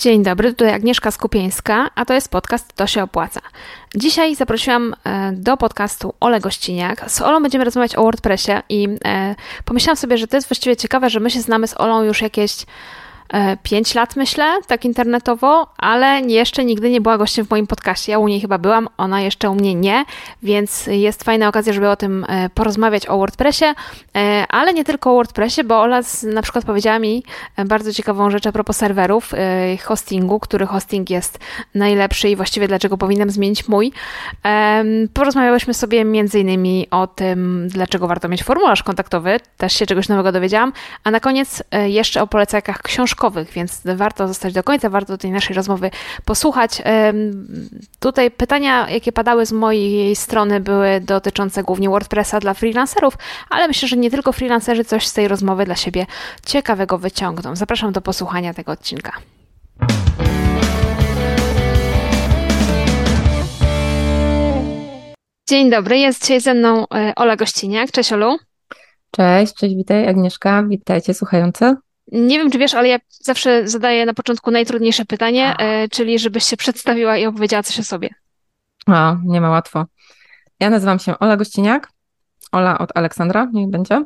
Dzień dobry, tutaj Agnieszka Skupieńska, a to jest podcast To się opłaca. Dzisiaj zaprosiłam e, do podcastu Ole Gościniak. Z Olą będziemy rozmawiać o WordPressie i e, pomyślałam sobie, że to jest właściwie ciekawe, że my się znamy z Olą już jakieś 5 lat, myślę, tak internetowo, ale jeszcze nigdy nie była gościem w moim podcaście. Ja u niej chyba byłam, ona jeszcze u mnie nie, więc jest fajna okazja, żeby o tym e, porozmawiać o WordPressie, e, ale nie tylko o WordPressie, bo Ola na przykład powiedziała mi e, bardzo ciekawą rzecz a propos serwerów, hostingu, który hosting jest najlepszy i właściwie dlaczego powinnam zmienić mój. Porozmawiałyśmy sobie między innymi o tym, dlaczego warto mieć formularz kontaktowy, też się czegoś nowego dowiedziałam, a na koniec jeszcze o polecajkach książkowych więc warto zostać do końca, warto tej naszej rozmowy posłuchać. Tutaj pytania, jakie padały z mojej strony, były dotyczące głównie WordPressa dla freelancerów, ale myślę, że nie tylko freelancerzy coś z tej rozmowy dla siebie ciekawego wyciągną. Zapraszam do posłuchania tego odcinka. Dzień dobry, jest dzisiaj ze mną e, Ola Gościniak. Cześć Olu. Cześć, cześć, witaj Agnieszka, witajcie słuchający. Nie wiem, czy wiesz, ale ja zawsze zadaję na początku najtrudniejsze pytanie, e, czyli żebyś się przedstawiła i opowiedziała coś o sobie. A, nie ma łatwo. Ja nazywam się Ola Gościniak. Ola od Aleksandra, niech będzie.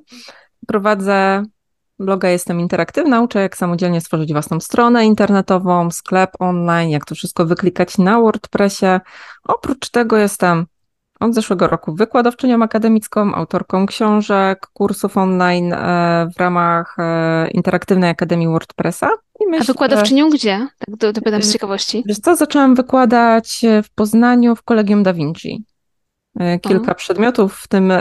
Prowadzę bloga Jestem Interaktywna, uczę jak samodzielnie stworzyć własną stronę internetową, sklep online, jak to wszystko wyklikać na WordPressie. Oprócz tego jestem od zeszłego roku wykładowczynią akademicką, autorką książek, kursów online e, w ramach e, Interaktywnej Akademii WordPressa. Myślę, A wykładowczynią gdzie? Tak do, dopytam z ciekawości. Wiesz co, zaczęłam wykładać w Poznaniu w Kolegium Da Vinci. E, kilka o. przedmiotów, w tym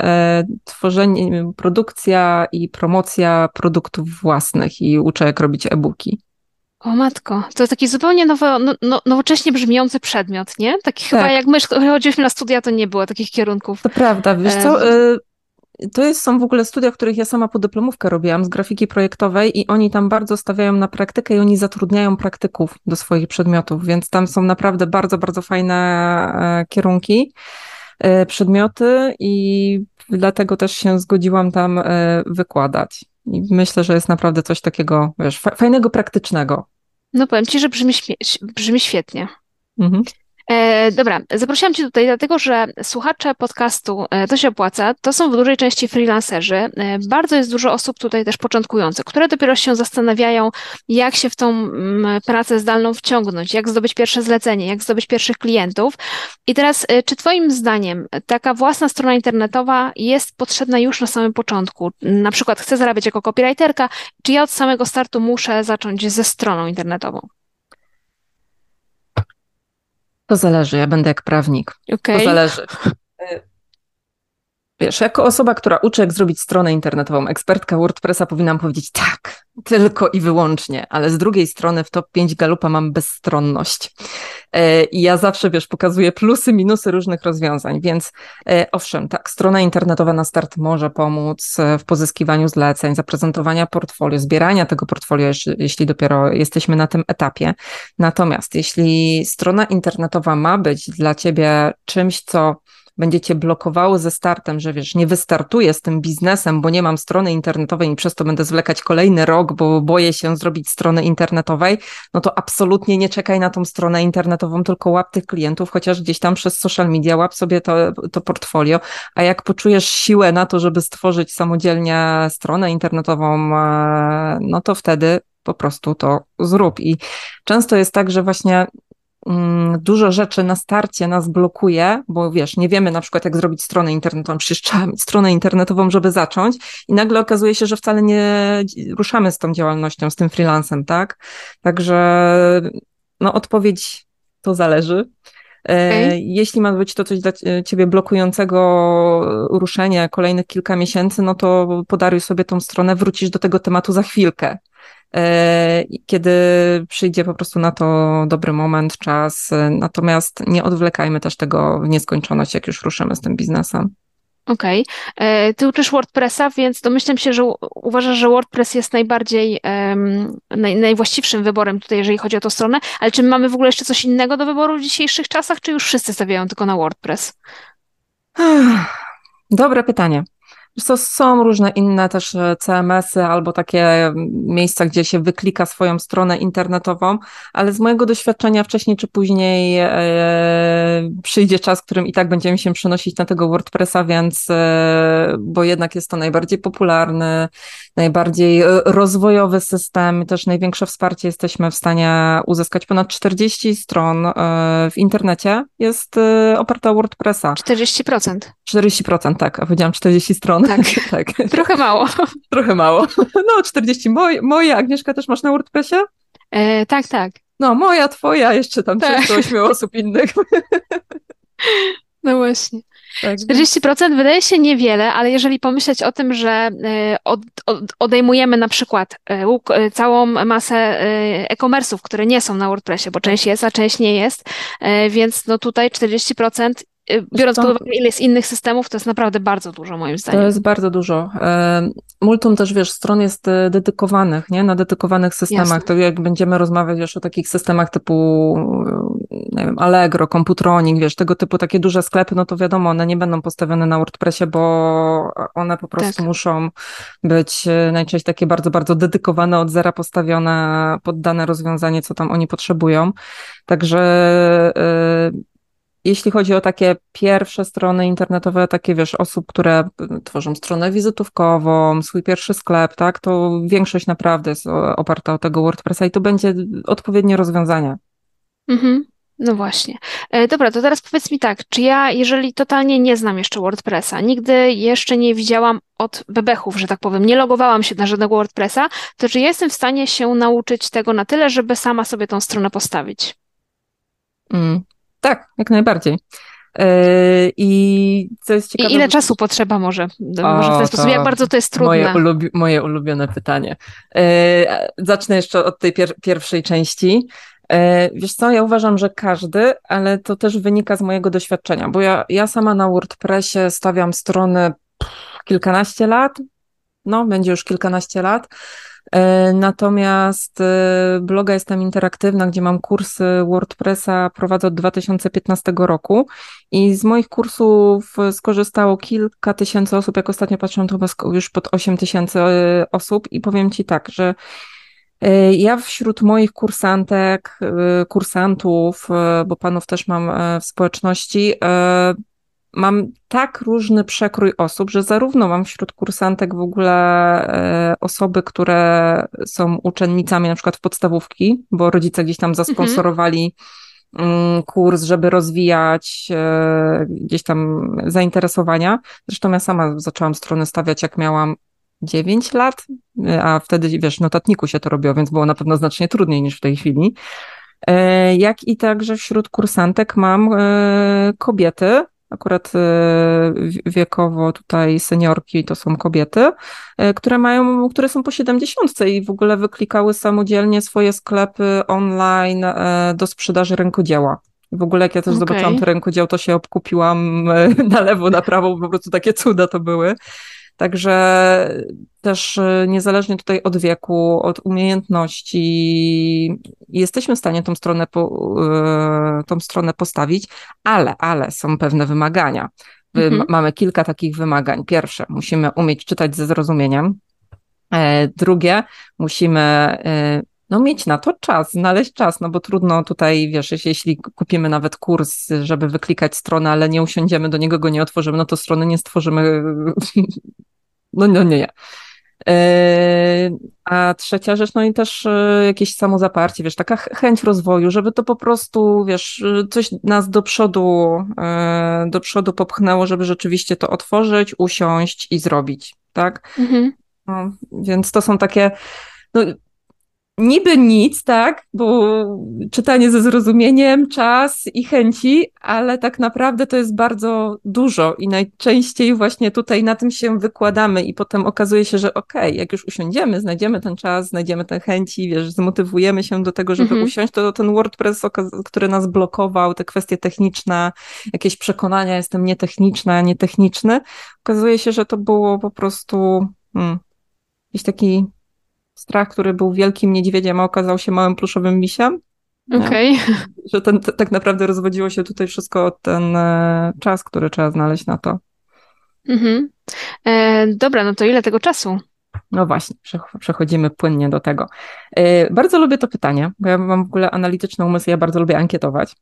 tworzenie, produkcja i promocja produktów własnych i uczę jak robić e-booki. O matko, to taki zupełnie nowo, no, no, nowocześnie brzmiący przedmiot, nie? Taki tak. chyba jak my chodziliśmy na studia, to nie było takich kierunków. To prawda, wiesz co, y, to jest, są w ogóle studia, w których ja sama podyplomówkę robiłam z grafiki projektowej i oni tam bardzo stawiają na praktykę i oni zatrudniają praktyków do swoich przedmiotów, więc tam są naprawdę bardzo, bardzo fajne e, kierunki, e, przedmioty i dlatego też się zgodziłam tam e, wykładać. I myślę, że jest naprawdę coś takiego, wiesz, fajnego, praktycznego. No powiem ci, że brzmi, brzmi świetnie. Mhm. E, dobra, zaprosiłam Cię tutaj dlatego, że słuchacze podcastu e, To się opłaca, to są w dużej części freelancerzy. E, bardzo jest dużo osób tutaj też początkujących, które dopiero się zastanawiają, jak się w tą mm, pracę zdalną wciągnąć, jak zdobyć pierwsze zlecenie, jak zdobyć pierwszych klientów. I teraz, czy Twoim zdaniem taka własna strona internetowa jest potrzebna już na samym początku? Na przykład chcę zarabiać jako copywriterka, czy ja od samego startu muszę zacząć ze stroną internetową? To zależy, ja będę jak prawnik. Okay. To zależy. Wiesz, jako osoba, która uczy, jak zrobić stronę internetową, ekspertka WordPressa powinnam powiedzieć tak, tylko i wyłącznie, ale z drugiej strony w top 5 Galupa mam bezstronność. E, I ja zawsze, wiesz, pokazuję plusy, minusy różnych rozwiązań, więc e, owszem, tak, strona internetowa na start może pomóc e, w pozyskiwaniu zleceń, zaprezentowania portfolio, zbierania tego portfolio, jeśli dopiero jesteśmy na tym etapie. Natomiast jeśli strona internetowa ma być dla ciebie czymś, co będziecie blokowały ze startem, że wiesz, nie wystartuję z tym biznesem, bo nie mam strony internetowej i przez to będę zwlekać kolejny rok, bo boję się zrobić strony internetowej, no to absolutnie nie czekaj na tą stronę internetową, tylko łap tych klientów, chociaż gdzieś tam przez social media łap sobie to, to portfolio, a jak poczujesz siłę na to, żeby stworzyć samodzielnie stronę internetową, e, no to wtedy po prostu to zrób. I często jest tak, że właśnie dużo rzeczy na starcie nas blokuje, bo wiesz, nie wiemy na przykład jak zrobić stronę internetową, przecież trzeba mieć stronę internetową, żeby zacząć i nagle okazuje się, że wcale nie ruszamy z tą działalnością, z tym freelancem, tak? Także no odpowiedź to zależy. E, okay. Jeśli ma być to coś dla ciebie blokującego ruszenia kolejnych kilka miesięcy, no to podaruj sobie tą stronę, wrócisz do tego tematu za chwilkę. E, kiedy przyjdzie po prostu na to dobry moment, czas. Natomiast nie odwlekajmy też tego w nieskończoność, jak już ruszymy z tym biznesem. Okej. Okay. E, ty uczysz WordPressa, więc domyślam się, że uważasz, że WordPress jest najbardziej, um, naj, najwłaściwszym wyborem tutaj, jeżeli chodzi o tę stronę, ale czy mamy w ogóle jeszcze coś innego do wyboru w dzisiejszych czasach, czy już wszyscy stawiają tylko na WordPress? Dobre pytanie. To są różne inne też e, CMS-y albo takie miejsca, gdzie się wyklika swoją stronę internetową, ale z mojego doświadczenia wcześniej czy później e, przyjdzie czas, w którym i tak będziemy się przenosić na tego WordPressa, więc e, bo jednak jest to najbardziej popularny, najbardziej e, rozwojowy system, też największe wsparcie jesteśmy w stanie uzyskać. Ponad 40 stron e, w internecie jest e, oparta WordPressa. 40%. 40%, tak, a powiedziałam 40 stron. Tak, tak. trochę mało. Trochę mało. No, 40. Moje, moje Agnieszka, też masz na WordPressie? E, tak, tak. No, moja, twoja, jeszcze tam tak. 38 osób innych. No właśnie. Tak, 40% wydaje się niewiele, ale jeżeli pomyśleć o tym, że e, od, od, odejmujemy na przykład e, e, całą masę e-commerce'ów, które nie są na WordPressie, bo część jest, a część nie jest, więc no tutaj 40% Biorąc pod uwagę, ile jest innych systemów, to jest naprawdę bardzo dużo, moim zdaniem. To jest bardzo dużo. Multum też, wiesz, stron jest dedykowanych, nie? Na dedykowanych systemach. Jasne. To jak będziemy rozmawiać, wiesz, o takich systemach typu nie wiem, Allegro, Computronic, wiesz, tego typu takie duże sklepy, no to wiadomo, one nie będą postawione na WordPressie, bo one po prostu tak. muszą być e, najczęściej takie bardzo, bardzo dedykowane, od zera postawione pod dane rozwiązanie, co tam oni potrzebują. Także yy, jeśli chodzi o takie pierwsze strony internetowe, takie wiesz, osób, które tworzą stronę wizytówkową, swój pierwszy sklep, tak, to większość naprawdę jest oparta o tego WordPressa i to będzie odpowiednie rozwiązanie. Mhm. No właśnie. E, dobra, to teraz powiedz mi tak, czy ja, jeżeli totalnie nie znam jeszcze WordPressa, nigdy jeszcze nie widziałam od bebechów, że tak powiem, nie logowałam się na żadnego WordPressa, to czy jestem w stanie się nauczyć tego na tyle, żeby sama sobie tą stronę postawić? Mm, tak, jak najbardziej. Yy, I co jest ciekawe. I ile czasu potrzeba może? O, może w ten sposób, jak bardzo to jest trudne? Moje, ulubi moje ulubione pytanie. Yy, zacznę jeszcze od tej pier pierwszej części. E, wiesz co, ja uważam, że każdy, ale to też wynika z mojego doświadczenia, bo ja, ja sama na WordPressie stawiam strony kilkanaście lat, no będzie już kilkanaście lat, e, Natomiast e, bloga jestem interaktywna, gdzie mam kursy WordPressa, prowadzę od 2015 roku i z moich kursów skorzystało kilka tysięcy osób. Jak ostatnio patrzyłam, to chyba już pod 8 tysięcy osób i powiem Ci tak, że E, ja wśród moich kursantek, e, kursantów, e, bo panów też mam w społeczności, mam tak różny przekrój osób, że zarówno mam wśród kursantek w ogóle osoby, które są uczennicami na przykład w podstawówki, bo rodzice gdzieś tam mhm. zasponsorowali mhm. kurs, żeby rozwijać gdzieś tam zainteresowania. Zresztą ja sama zaczęłam strony stawiać, jak miałam 9 lat, a wtedy, wiesz, notatniku się to robiło, więc było na pewno znacznie trudniej niż w tej chwili. E, jak i także wśród kursantek mam e, kobiety, akurat e, wiekowo tutaj seniorki to są kobiety, które mają, które są po 70 i w ogóle wyklikały samodzielnie swoje sklepy online do sprzedaży rękodzieła. W ogóle jak ja też okay. zobaczyłam te rękodzieł, to się obkupiłam na lewo, na prawo, po prostu takie cuda to były. Także też e, niezależnie tutaj od wieku, od umiejętności, jesteśmy w stanie tą stronę, po, e, tą stronę postawić, ale, ale są pewne wymagania. Mhm. Mamy kilka takich wymagań. Pierwsze, musimy umieć czytać ze zrozumieniem. E, drugie, musimy no mieć na to czas, znaleźć czas, no bo trudno tutaj, wiesz, jeśli kupimy nawet kurs, żeby wyklikać stronę, ale nie usiądziemy do niego, go nie otworzymy, no to strony nie stworzymy, no, no nie, nie. A trzecia rzecz, no i też e, jakieś samozaparcie, wiesz, taka chęć rozwoju, żeby to po prostu, wiesz, coś nas do przodu, do przodu popchnęło, żeby rzeczywiście to otworzyć, usiąść i zrobić, tak? Mhm. No, więc to są takie, no, niby nic, tak, bo czytanie ze zrozumieniem, czas i chęci, ale tak naprawdę to jest bardzo dużo i najczęściej właśnie tutaj na tym się wykładamy i potem okazuje się, że okej, okay, jak już usiądziemy, znajdziemy ten czas, znajdziemy te chęci, wiesz, zmotywujemy się do tego, żeby mhm. usiąść, to ten WordPress, który nas blokował, te kwestie techniczne, jakieś przekonania, jestem nietechniczna, nietechniczny, okazuje się, że to było po prostu hmm, jakiś taki strach, który był wielkim niedźwiedziem, a okazał się małym pluszowym misiem. Okej. Okay. Że ten, tak naprawdę rozwodziło się tutaj wszystko o ten e, czas, który trzeba znaleźć na to. Mhm. E, dobra, no to ile tego czasu? No właśnie, przechodzimy płynnie do tego. E, bardzo lubię to pytanie, bo ja mam w ogóle analityczny umysł, ja bardzo lubię ankietować.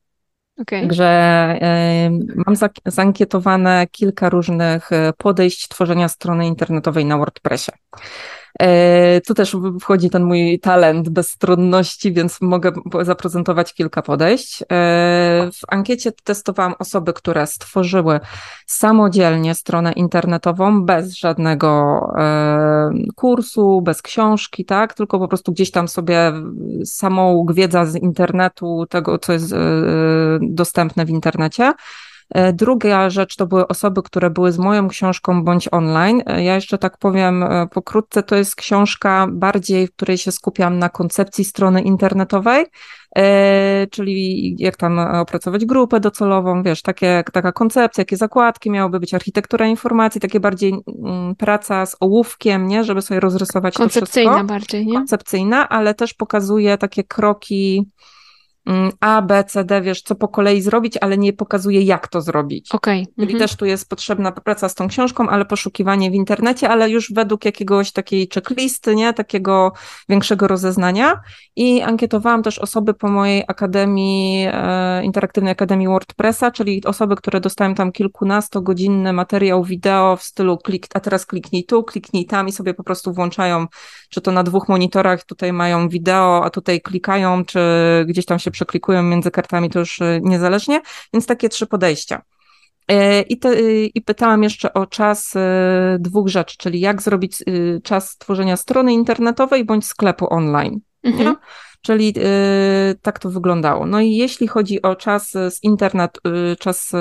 Okay. Także e, mam zankietowane kilka różnych e, podejść tworzenia strony internetowej na WordPressie. E, tu też wchodzi ten mój talent bezstronności, więc mogę zaprezentować kilka podejść. E, w ankiecie testowałam osoby, które stworzyły samodzielnie stronę internetową bez żadnego e, kursu, bez książki, tak? Tylko po prostu gdzieś tam sobie samą wiedza z internetu, tego, co jest dostępne w internecie. E, druga rzecz to były osoby, które były z moją książką bądź online. E, ja jeszcze tak powiem e, pokrótce, to jest książka bardziej, w której się skupiam na koncepcji strony internetowej, czyli jak tam opracować grupę docelową, wiesz, takie, taka koncepcja, jakie zakładki miałyby być, architektura informacji, takie bardziej mm, praca z ołówkiem, nie, żeby sobie rozrysować Koncepcyjna to wszystko. bardziej, nie? Koncepcyjna, ale też pokazuje takie kroki, A, B, C, D, wiesz, co po kolei zrobić, ale nie pokazuje, jak to zrobić. Okay. Czyli mhm. też tu jest potrzebna praca z tą książką, ale poszukiwanie w internecie, ale już według jakiegoś takiej checklisty, nie, takiego większego rozeznania. I ankietowałam też osoby po mojej akademii, e, interaktywnej akademii WordPressa, czyli osoby, które dostałem tam kilkunastogodzinny materiał wideo w stylu klik, a teraz kliknij tu, kliknij tam i sobie po prostu włączają, czy to na dwóch monitorach tutaj mają wideo, a tutaj klikają, czy gdzieś tam się się przeklikują między kartami, to już y, niezależnie, więc takie trzy podejścia. Y, I, te, y, I pytałam jeszcze o czas dwóch rzeczy, czyli jak zrobić czas tworzenia strony internetowej bądź sklepu online. Mhm. Czyli tak to wyglądało. No i jeśli chodzi o czas z internet, czas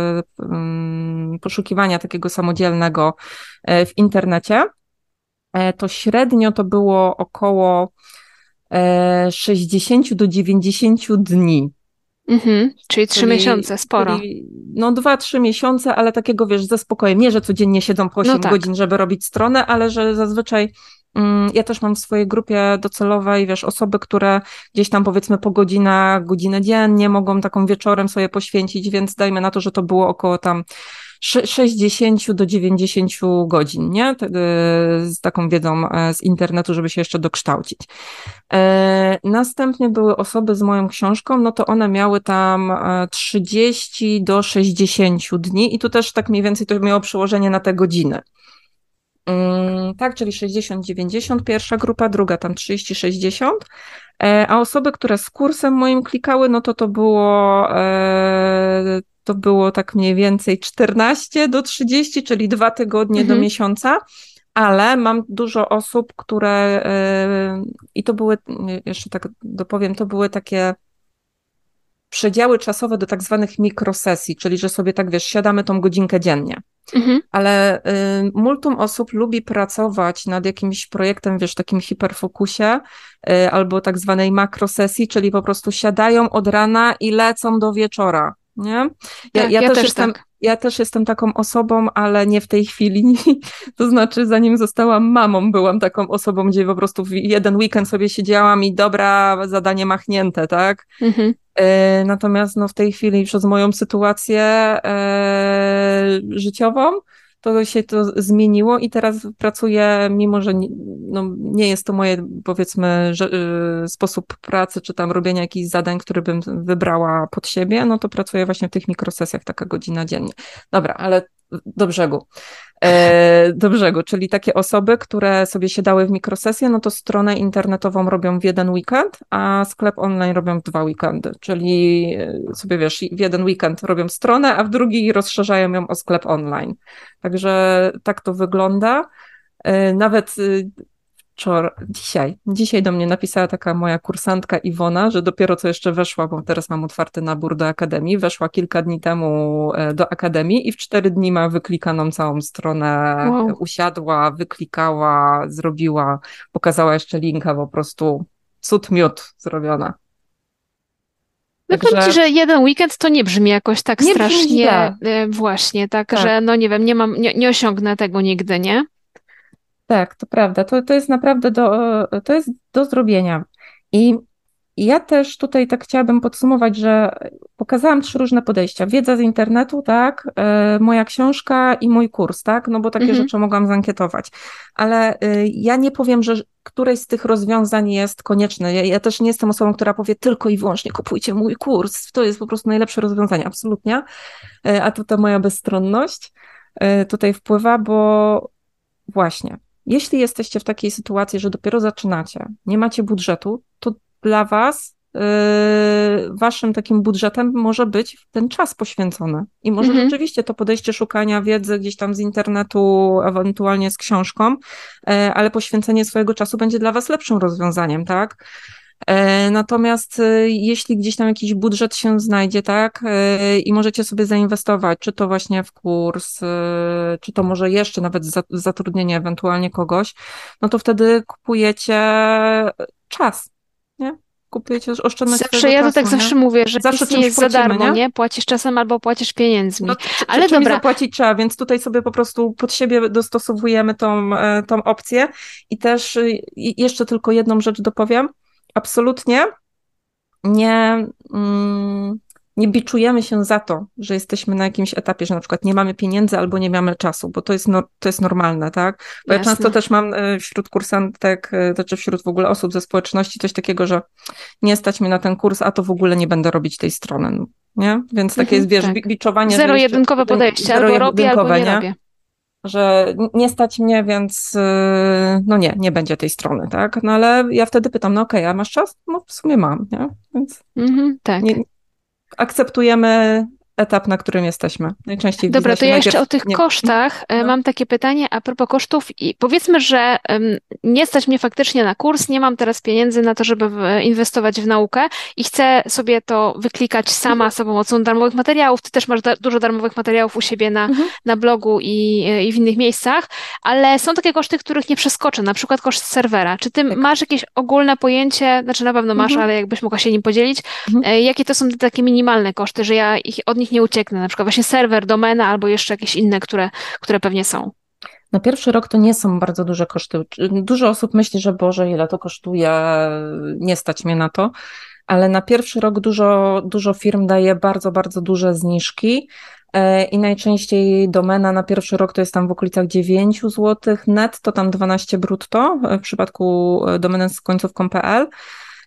poszukiwania takiego samodzielnego w internecie, to średnio to było około 60 do 90 dni. Mhm, czyli trzy miesiące, sporo. Czyli, no dwa, trzy miesiące, ale takiego wiesz, ze spokojem. Nie, że codziennie siedzą po 8 no tak. godzin, żeby robić stronę, ale że zazwyczaj mm, ja też mam w swojej grupie docelowej, wiesz, osoby, które gdzieś tam powiedzmy po godzinę, godzinę dziennie mogą taką wieczorem sobie poświęcić, więc dajmy na to, że to było około tam 60 do 90 godzin, nie? Z taką wiedzą e, z internetu, żeby się jeszcze dokształcić. E, następnie były osoby z moją książką, no to one miały tam 30 e, do 60 dni i tu też tak mniej więcej to miało przełożenie na te godziny. Mm, tak, czyli 60-90 pierwsza grupa, druga tam 30-60, a osoby, które z kursem moim klikały, no to to było to było tak mniej więcej 14 do 30, czyli dwa tygodnie mhm. do miesiąca, ale mam dużo osób, które yy, i to były, jeszcze tak dopowiem, to były takie przedziały czasowe do tak zwanych mikrosesji, czyli że sobie tak wiesz, siadamy tą godzinkę dziennie. Mhm. Ale y, multum osób lubi pracować nad jakimś projektem, wiesz, takim hiperfokusie y, albo tak zwanej makrosesji, czyli po prostu siadają od rana i lecą do wieczora nie? Ja, tak, ja, ja też, też jestem, tak. ja też jestem taką osobą, ale nie w tej chwili. To znaczy, zanim zostałam mamą, byłam taką osobą, gdzie po prostu jeden weekend sobie siedziałam i dobra, zadanie machnięte, tak? Mhm. E, natomiast no, w tej chwili przez moją sytuację e, życiową, to się to zmieniło i teraz pracuję, mimo że nie, no, nie jest to moje, powiedzmy, że, y, sposób pracy, czy tam robienia jakichś zadań, które bym wybrała pod siebie, no to pracuję właśnie w tych mikrosesjach, taka godzina dziennie. Dobra, ale do brzegu. E, do brzegu, czyli takie osoby, które sobie siedały w mikrosesję, no to stronę internetową robią w jeden weekend, a sklep online robią w dwa weekendy, czyli e, sobie wiesz, w jeden weekend robią stronę, a w drugi rozszerzają ją o sklep online. Także tak to wygląda. E, nawet wczoraj, dzisiaj, dzisiaj do mnie napisała taka moja kursantka Iwona, że dopiero co jeszcze weszła, bo teraz mam otwarty nabór do Akademii, weszła kilka dni temu e, do Akademii i w cztery dni ma wyklikaną całą stronę, wow. usiadła, wyklikała, zrobiła, pokazała jeszcze linka, po prostu cud miód zrobiona. No powiem Ci, że jeden weekend to nie brzmi jakoś tak strasznie, e, właśnie, tak, tak, że no nie wiem, nie mam, nie, nie osiągnę tego nigdy, nie? Tak, to prawda. To, to jest naprawdę do, to jest do zrobienia. I ja też tutaj tak chciałabym podsumować, że pokazałam trzy różne podejścia. Wiedza z internetu, tak, e, moja książka i mój kurs, tak, no bo takie mhm. rzeczy mogłam zankietować. Ale e, ja nie powiem, że któreś z tych rozwiązań jest konieczne. Ja, ja, też nie jestem osobą, która powie tylko i wyłącznie kupujcie mój kurs. To jest po prostu najlepsze rozwiązanie, absolutnie. E, a to ta moja bezstronność tutaj wpływa, bo właśnie, jeśli jesteście w takiej sytuacji, że dopiero zaczynacie, nie macie budżetu, to dla Was yy, waszym takim budżetem może być ten czas poświęcony. I może mhm. rzeczywiście to podejście szukania wiedzy gdzieś tam z internetu, ewentualnie z książką, yy, ale poświęcenie swojego czasu będzie dla was lepszym rozwiązaniem, tak? Yy, natomiast jeśli gdzieś tam jakiś budżet się znajdzie, tak, i możecie sobie zainwestować, czy to właśnie w kurs, czy to może jeszcze nawet zatrudnienie ewentualnie kogoś, no to wtedy kupujecie czas, nie? Kupujecie oszczędność Zawsze ja to tak nie? zawsze mówię, że zawsze nie jest płacimy, za darmo, nie? nie? Płacisz czasem albo płacisz pieniędzmi. No, Ale czy, dobra. zapłacić trzeba, więc tutaj sobie po prostu pod siebie dostosowujemy tą, e, tą opcję i też jeszcze tylko jedną rzecz dopowiem. Absolutnie nie... Mm, nie biczujemy się za to, że jesteśmy na jakimś etapie, że na przykład nie mamy pieniędzy albo nie mamy czasu, bo to jest, no, to jest normalne, tak? Bo Jasne. ja często też mam e, wśród kursantek, e, czy wśród w ogóle osób ze społeczności coś takiego, że nie stać mnie na ten kurs, a to w ogóle nie będę robić tej strony, no, nie? Więc takie jest, wiesz, tak. biczowanie. Zero-jedynkowe podejście, zero albo robię, albo nie, nie robię że nie stać mnie, więc e, no nie, nie będzie tej strony, tak? No ale ja wtedy pytam, no okej, okay, a masz czas? No w sumie mam, nie? Więc mhm, tak. Nie, akceptujemy etap, na którym jesteśmy. Najczęściej Dobra, to ja jeszcze o tych nie... kosztach e, no. mam takie pytanie a propos kosztów i powiedzmy, że nie stać mnie faktycznie na kurs, nie mam teraz pieniędzy na to, żeby inwestować w naukę i chcę sobie to wyklikać sama mhm. za pomocą darmowych materiałów. Ty też masz da dużo darmowych materiałów u siebie na, mhm. na blogu i, i w innych miejscach, ale są takie koszty, których nie przeskoczę, na przykład koszt serwera. Czy ty tak. masz jakieś ogólne pojęcie, znaczy na pewno masz, mhm. ale jakbyś mogła się nim podzielić, mhm. E, jakie to są te takie minimalne koszty, że ja ich, od nich nich nie ucieknę, na przykład właśnie serwer, domena albo jeszcze jakieś inne, które, które pewnie są. Na pierwszy rok to nie są bardzo duże koszty. Dużo osób myśli, że Boże, ile to kosztuje, nie stać mnie na to, ale na pierwszy rok dużo, dużo firm daje bardzo, bardzo duże zniżki. E, I najczęściej domena na pierwszy rok to jest tam w okolicach 9 zł, net to tam 12 brutto w przypadku domeny z końcówką.pl.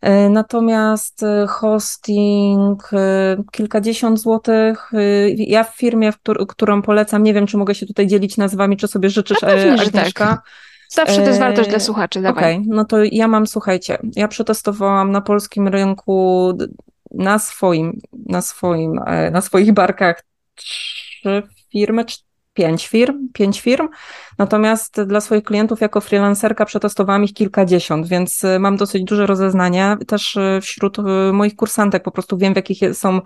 E, natomiast e, hosting e, kilkadziesiąt złotych. Ja w firmie, w którą polecam, nie wiem, czy mogę się tutaj dzielić nazwami, czy sobie życzysz, Agnieszka. Tak. Zawsze to jest wartość dla słuchaczy. Okej, okay, no to ja mam, słuchajcie, ja przetestowałam na polskim rynku na swoim, na swoim, na swoich barkach trzy firmy, pięć firm, pięć firm, natomiast dla swoich klientów jako freelancerka przetestowałam ich kilkadziesiąt, więc y, mam dosyć duże rozeznanie. Też y, wśród y, moich kursantek po prostu wiem, w jakich są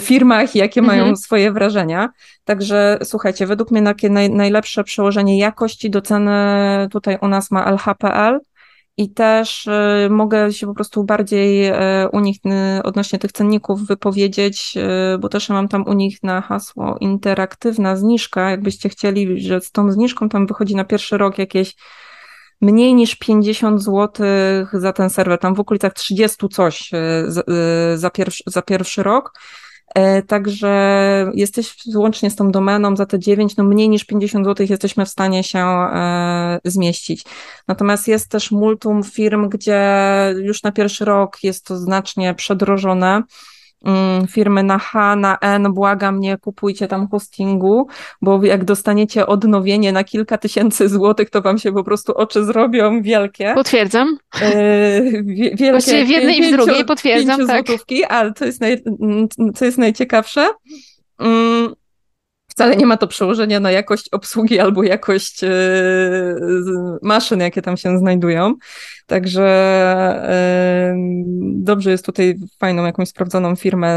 firmach i jakie mhm. mają swoje wrażenia. Także słuchajcie, według mnie takie naj, najlepsze przełożenie jakości do ceny tutaj u nas ma LHPL, i też y, mogę się po prostu bardziej y, u nich y, odnośnie tych cenników wypowiedzieć, bo też mam tam u nich na hasło interaktywna zniżka. Jakbyście chcieli, że z tą zniżką tam wychodzi na pierwszy rok jakieś mniej niż 50 zł za ten serwer, tam w okolicach 30 coś za pierwszy, za pierwszy rok. E, także jesteś łącznie z tą domeną za te 9, no mniej niż 50 zł jesteśmy w stanie się e, zmieścić. Natomiast jest też multum firm, gdzie już na pierwszy rok jest to znacznie przedrożone. Mm, firmy na H, na N, błagam, nie kupujcie tam hostingu, bo jak dostaniecie odnowienie na kilka tysięcy złotych, to wam się po prostu oczy zrobią wielkie. Potwierdzam. Yy, wielkie, Właściwie w jednej i w drugiej potwierdzam, tak. złotówki, ale to jest, naj, co jest najciekawsze, mm, wcale nie ma to przełożenia na jakość obsługi albo jakość e, maszyn, jakie tam się znajdują. Także e, dobrze jest tutaj fajną jakąś sprawdzoną firmę,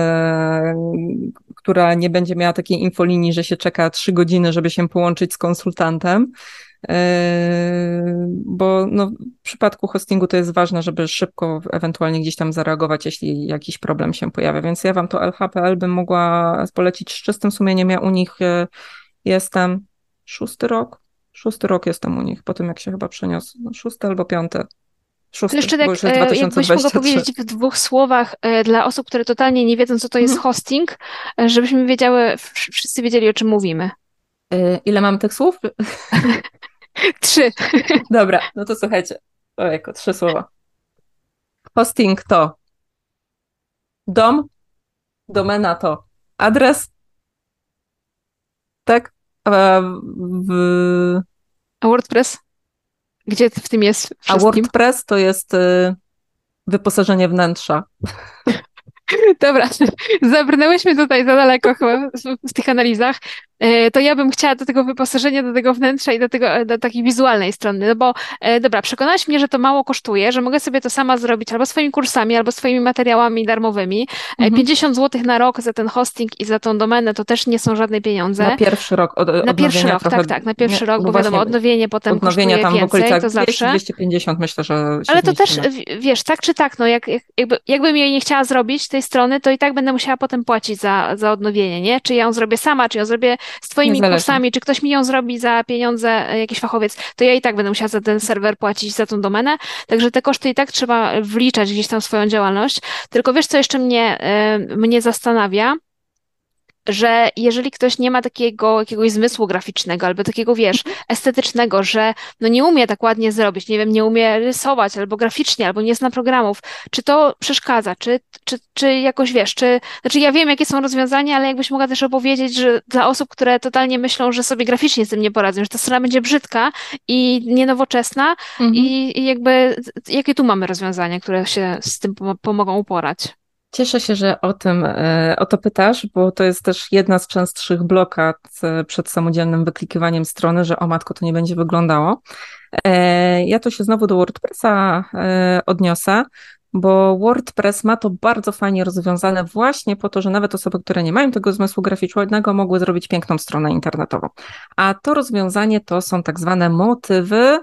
która nie będzie miała takiej infolinii, że się czeka trzy godziny, żeby się połączyć z konsultantem. Yy, bo no, w przypadku hostingu to jest ważne, żeby szybko ewentualnie gdzieś tam zareagować, jeśli jakiś problem się pojawia. Więc ja wam to LHPL bym mogła polecić z czystym sumieniem. Ja u nich e, jestem szósty rok. Szósty rok jestem u nich, po tym jak się chyba przeniosł. No, szósty albo piąty. Szósty, jeszcze tak, e, jakbyś mogła 2023. powiedzieć w dwóch słowach e, dla osób, które totalnie nie wiedzą, co to jest Mhm. hosting, żebyśmy wiedziały, wszyscy wiedzieli, o czym mówimy. Y, Ile mam tych słów? Trzy. Dobra, no to słuchajcie. Ojejku, trzy słowa. Hosting to dom, domena to adres, tak? A, w, A WordPress? Gdzie w tym jest a wszystkim? WordPress to jest y, wyposażenie wnętrza. Dobra, zabrnęłyśmy tutaj za daleko chyba w, w tych analizach. E, To ja bym chciała do tego wyposażenia, do tego wnętrza i do tego, e, do takiej wizualnej strony, no bo e, dobra, przekonałaś mnie, że to mało kosztuje, że mogę sobie to sama zrobić albo swoimi kursami, albo swoimi materiałami darmowymi. Mhm. 50 zł na rok za ten hosting i za tą domenę to też nie są żadne pieniądze. Na pierwszy rok od, Na pierwszy rok, trochę, tak, tak, na pierwszy nie, rok, no bo wiadomo, odnowienie potem odnowienia tam w więcej, okolicach to zawsze. 200-250 myślę, że się Ale to też, w- wiesz, tak czy tak, no jak, jakby, jakbym jej nie chciała zrobić tej strony, to i tak będę musiała potem płacić za, za odnowienie, nie? Czy ja ją zrobię sama, czy ją zrobię z twoimi kursami, czy ktoś mi ją zrobi za pieniądze, e, jakiś fachowiec, to ja i tak będę musiała za ten serwer płacić, za tą domenę, także te koszty i tak trzeba wliczać gdzieś tam swoją działalność. Tylko wiesz, co jeszcze mnie, e, mnie zastanawia? Że jeżeli ktoś nie ma takiego jakiegoś zmysłu graficznego albo takiego, wiesz, estetycznego, że no nie umie tak ładnie zrobić, nie wiem, nie umie rysować albo graficznie, albo nie zna programów, czy to przeszkadza, czy, czy, czy jakoś, wiesz, czy, znaczy ja wiem, jakie są rozwiązania, ale jakbyś mogła też opowiedzieć, że dla osób, które totalnie myślą, że sobie graficznie z tym nie poradzą, że ta strona będzie brzydka i nienowoczesna Mhm. i, i jakby jakie tu mamy rozwiązania, które się z tym pom- pomogą uporać? Cieszę się, że o tym, e, o to pytasz, bo to jest też jedna z częstszych blokad e, przed samodzielnym wyklikiwaniem strony, że o matko, to nie będzie wyglądało. E, Ja to się znowu do WordPressa odniosę, bo WordPress ma to bardzo fajnie rozwiązane właśnie po to, że nawet osoby, które nie mają tego zmysłu graficznego, mogły zrobić piękną stronę internetową. A to rozwiązanie to są tak zwane motywy.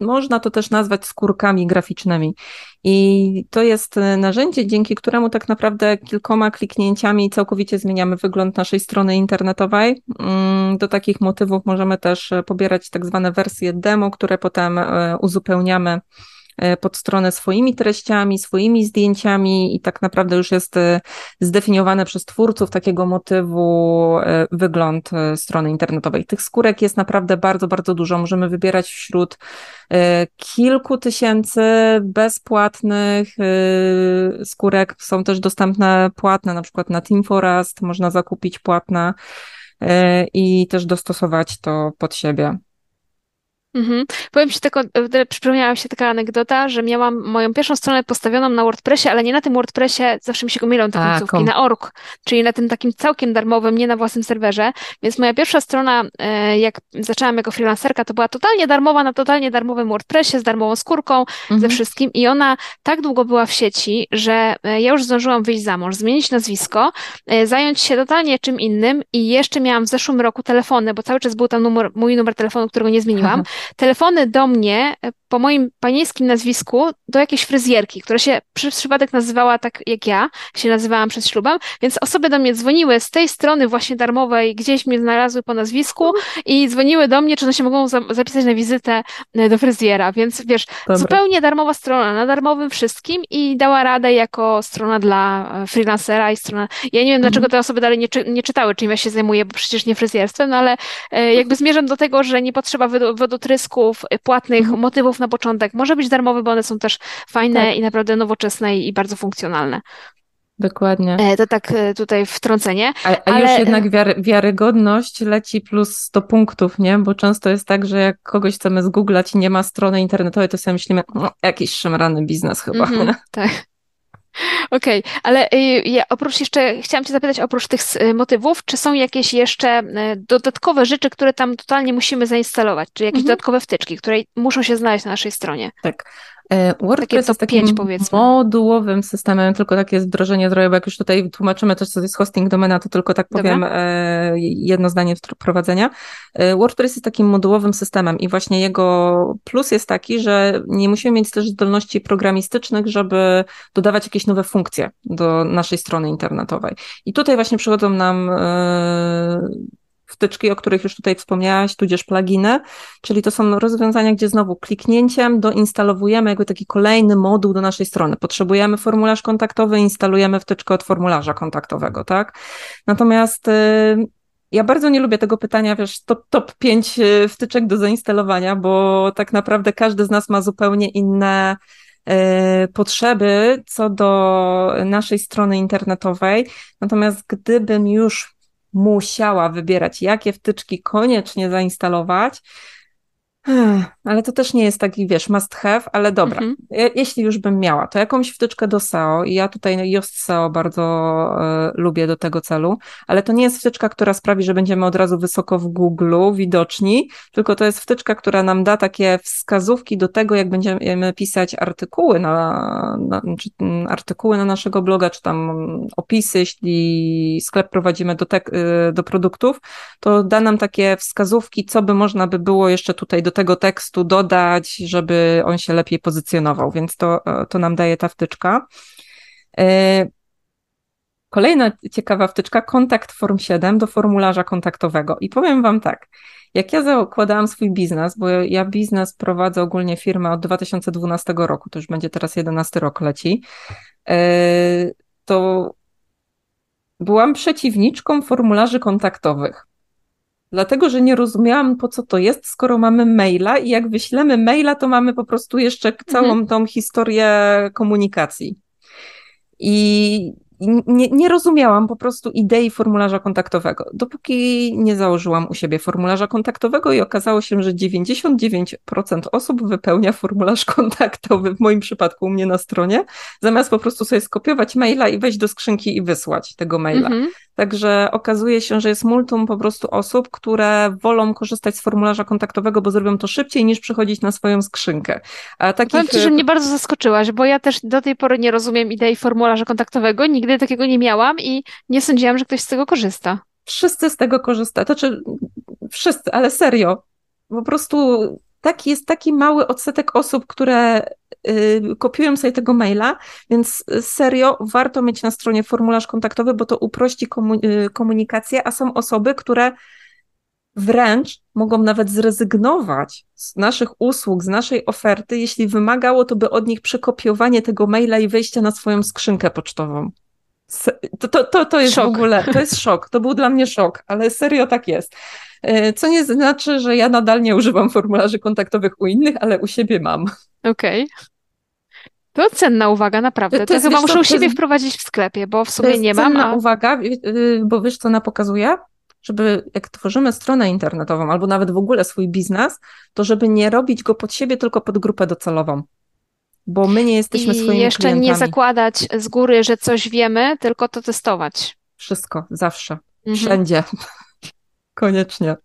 Można to też nazwać skórkami graficznymi. I to jest e, narzędzie, dzięki któremu tak naprawdę kilkoma kliknięciami całkowicie zmieniamy wygląd naszej strony internetowej. Mm, Do takich motywów możemy też e, pobierać tak zwane wersje demo, które potem e, uzupełniamy pod stronę swoimi treściami, swoimi zdjęciami i tak naprawdę już jest e, zdefiniowane przez twórców takiego motywu e, wygląd e, strony internetowej. Tych skórek jest naprawdę bardzo, bardzo dużo. Możemy wybierać wśród e, kilku tysięcy bezpłatnych e, skórek. Są też dostępne płatne, na przykład na Team Forest można zakupić płatne e, i też dostosować to pod siebie. Mhm. Powiem Ci tylko, przypomniała mi się taka anegdota, że miałam moją pierwszą stronę postawioną na WordPressie, ale nie na tym WordPressie, zawsze mi się go mylą te końcówki, na org, czyli na tym takim całkiem darmowym, nie na własnym serwerze. Więc moja pierwsza strona, e, jak zaczęłam jako freelancerka, to była totalnie darmowa, na totalnie darmowym WordPressie, z darmową skórką, ze Mhm. wszystkim i ona tak długo była w sieci, że e, ja już zdążyłam wyjść za mąż, zmienić nazwisko, e, zająć się totalnie czym innym i jeszcze miałam w zeszłym roku telefony, bo cały czas był tam numer, mój numer telefonu, którego nie zmieniłam, telefony do mnie e, po moim panieńskim nazwisku do jakiejś fryzjerki, która się przez przypadek nazywała tak jak ja, się nazywałam przed ślubem, więc osoby do mnie dzwoniły z tej strony właśnie darmowej, gdzieś mnie znalazły po nazwisku i dzwoniły do mnie, czy one się mogą za- zapisać na wizytę e, do fryzjera, więc wiesz, Dobra. zupełnie darmowa strona, na darmowym wszystkim i dała radę jako strona dla e, freelancera i strona, ja nie wiem dlaczego te osoby dalej nie, czy, nie czytały, czym ja się zajmuję, bo przecież nie fryzjerstwem, no ale e, jakby zmierzam do tego, że nie potrzeba wodo- wodotrysków, e, płatnych Mhm. motywów na początek. Może być darmowy, bo one są też fajne Tak. i naprawdę nowoczesne i, bardzo funkcjonalne. Dokładnie. E, To tak e, tutaj wtrącenie. A, a Ale- już jednak wiary, wiarygodność leci plus 100 punktów, nie? Bo często jest tak, że jak kogoś chcemy zgooglać i nie ma strony internetowej, to sobie myślimy, no, jakiś szemrany biznes chyba. Mhm, nie? tak. Okej, ale y, ja oprócz jeszcze, chciałam Cię zapytać, oprócz tych s- motywów, czy są jakieś jeszcze y, dodatkowe rzeczy, które tam totalnie musimy zainstalować, czy jakieś Mhm. dodatkowe wtyczki, które muszą się znaleźć na naszej stronie? Tak. E, WordPress jest takim pięć, powiedzmy. modułowym systemem, tylko takie wdrożenie zrobię, bo jak już tutaj tłumaczymy też, co to jest hosting domena, to tylko tak powiem e, jedno zdanie wprowadzenia. E, WordPress jest takim modułowym systemem i właśnie jego plus jest taki, że nie musimy mieć też zdolności programistycznych, żeby dodawać jakieś nowe funkcje do naszej strony internetowej. I tutaj właśnie przychodzą nam wtyczki, o których już tutaj wspomniałaś, tudzież pluginy, czyli to są rozwiązania, gdzie znowu kliknięciem doinstalowujemy jakby taki kolejny moduł do naszej strony. Potrzebujemy formularz kontaktowy, instalujemy wtyczkę od formularza kontaktowego, tak? Natomiast y, ja bardzo nie lubię tego pytania, wiesz, top, top 5 y, wtyczek do zainstalowania, bo tak naprawdę każdy z nas ma zupełnie inne y, potrzeby co do naszej strony internetowej. Natomiast gdybym już musiała wybierać, jakie wtyczki koniecznie zainstalować, ale to też nie jest taki, wiesz, must have, ale dobra. Mhm. Jeśli już bym miała, to jakąś wtyczkę do SEO i ja tutaj Yoast SEO bardzo e, lubię do tego celu, ale to nie jest wtyczka, która sprawi, że będziemy od razu wysoko w Google widoczni, tylko to jest wtyczka, która nam da takie wskazówki do tego, jak będziemy pisać artykuły na, na czy, artykuły na naszego bloga, czy tam opisy, jeśli sklep prowadzimy do, te, e, do produktów, to da nam takie wskazówki, co by można by było jeszcze tutaj do tego tekstu dodać, żeby on się lepiej pozycjonował, więc to, to nam daje ta wtyczka. E, kolejna ciekawa wtyczka, kontakt Form 7 do formularza kontaktowego. I powiem Wam tak, jak ja zakładałam swój biznes, bo ja biznes prowadzę ogólnie firmę od 2012 roku, to już będzie teraz 11 rok leci, e, to byłam przeciwniczką formularzy kontaktowych. Dlatego, że nie rozumiałam, po co to jest, skoro mamy maila i jak wyślemy maila, to mamy po prostu jeszcze całą mhm. tą historię komunikacji. I nie, nie rozumiałam po prostu idei formularza kontaktowego, dopóki nie założyłam u siebie formularza kontaktowego i okazało się, że 99% osób wypełnia formularz kontaktowy, w moim przypadku u mnie na stronie, zamiast po prostu sobie skopiować maila i wejść do skrzynki i wysłać tego maila. Mhm. Także okazuje się, że jest multum po prostu osób, które wolą korzystać z formularza kontaktowego, bo zrobią to szybciej niż przychodzić na swoją skrzynkę. A takich... Powiem Ci, że mnie bardzo zaskoczyłaś, bo ja też do tej pory nie rozumiem idei formularza kontaktowego, nigdy takiego nie miałam i nie sądziłam, że ktoś z tego korzysta. Wszyscy z tego korzystają, to znaczy wszyscy, ale serio. Po prostu taki jest taki mały odsetek osób, które y, kopiują sobie tego maila, więc serio warto mieć na stronie formularz kontaktowy, bo to uprości y, komunikację, a są osoby, które wręcz mogą nawet zrezygnować z naszych usług, z naszej oferty, jeśli wymagało to by od nich przekopiowanie tego maila i wejścia na swoją skrzynkę pocztową. To, to, to, to jest szok. w ogóle, to jest szok, to był dla mnie szok, ale serio tak jest. E, co nie znaczy, że ja nadal nie używam formularzy kontaktowych u innych, ale u siebie mam. Okej. Okay. To cenna uwaga, naprawdę. To, to, to chyba muszę u siebie jest, wprowadzić w sklepie, bo w sumie nie mam. Cenna a... uwaga, y, bo wiesz, co ona pokazuje? Żeby jak tworzymy stronę internetową albo nawet w ogóle swój biznes, to żeby nie robić go pod siebie, tylko pod grupę docelową bo my nie jesteśmy I swoimi jeszcze klientami. nie zakładać z góry, że coś wiemy, tylko to testować. Wszystko, zawsze, mhm. wszędzie. Koniecznie.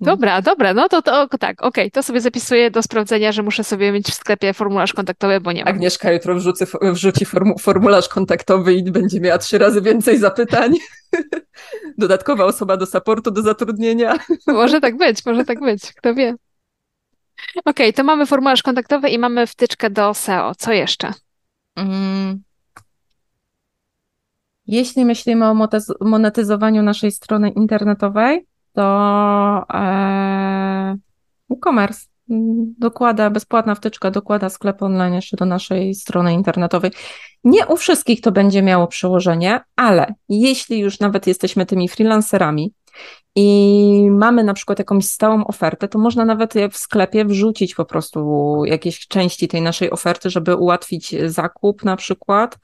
Dobra, dobra, no to, to tak, okej, okay, to sobie zapisuję do sprawdzenia, że muszę sobie mieć w sklepie formularz kontaktowy, bo nie mam. Agnieszka jutro wrzuci, wrzuci formu, formularz kontaktowy i będzie miała trzy razy więcej zapytań. Dodatkowa osoba do supportu, do zatrudnienia. Może tak być, może tak być, kto wie. Okay, to mamy formularz kontaktowy i mamy wtyczkę do SEO. Co jeszcze? Mm. Jeśli myślimy o monetyzowaniu naszej strony internetowej, to e, e-commerce dokłada, bezpłatna wtyczka dokłada sklep online jeszcze do naszej strony internetowej. Nie u wszystkich to będzie miało przełożenie, ale jeśli już nawet jesteśmy tymi freelancerami, i mamy na przykład jakąś stałą ofertę, to można nawet w sklepie wrzucić po prostu jakieś części tej naszej oferty, żeby ułatwić zakup na przykład.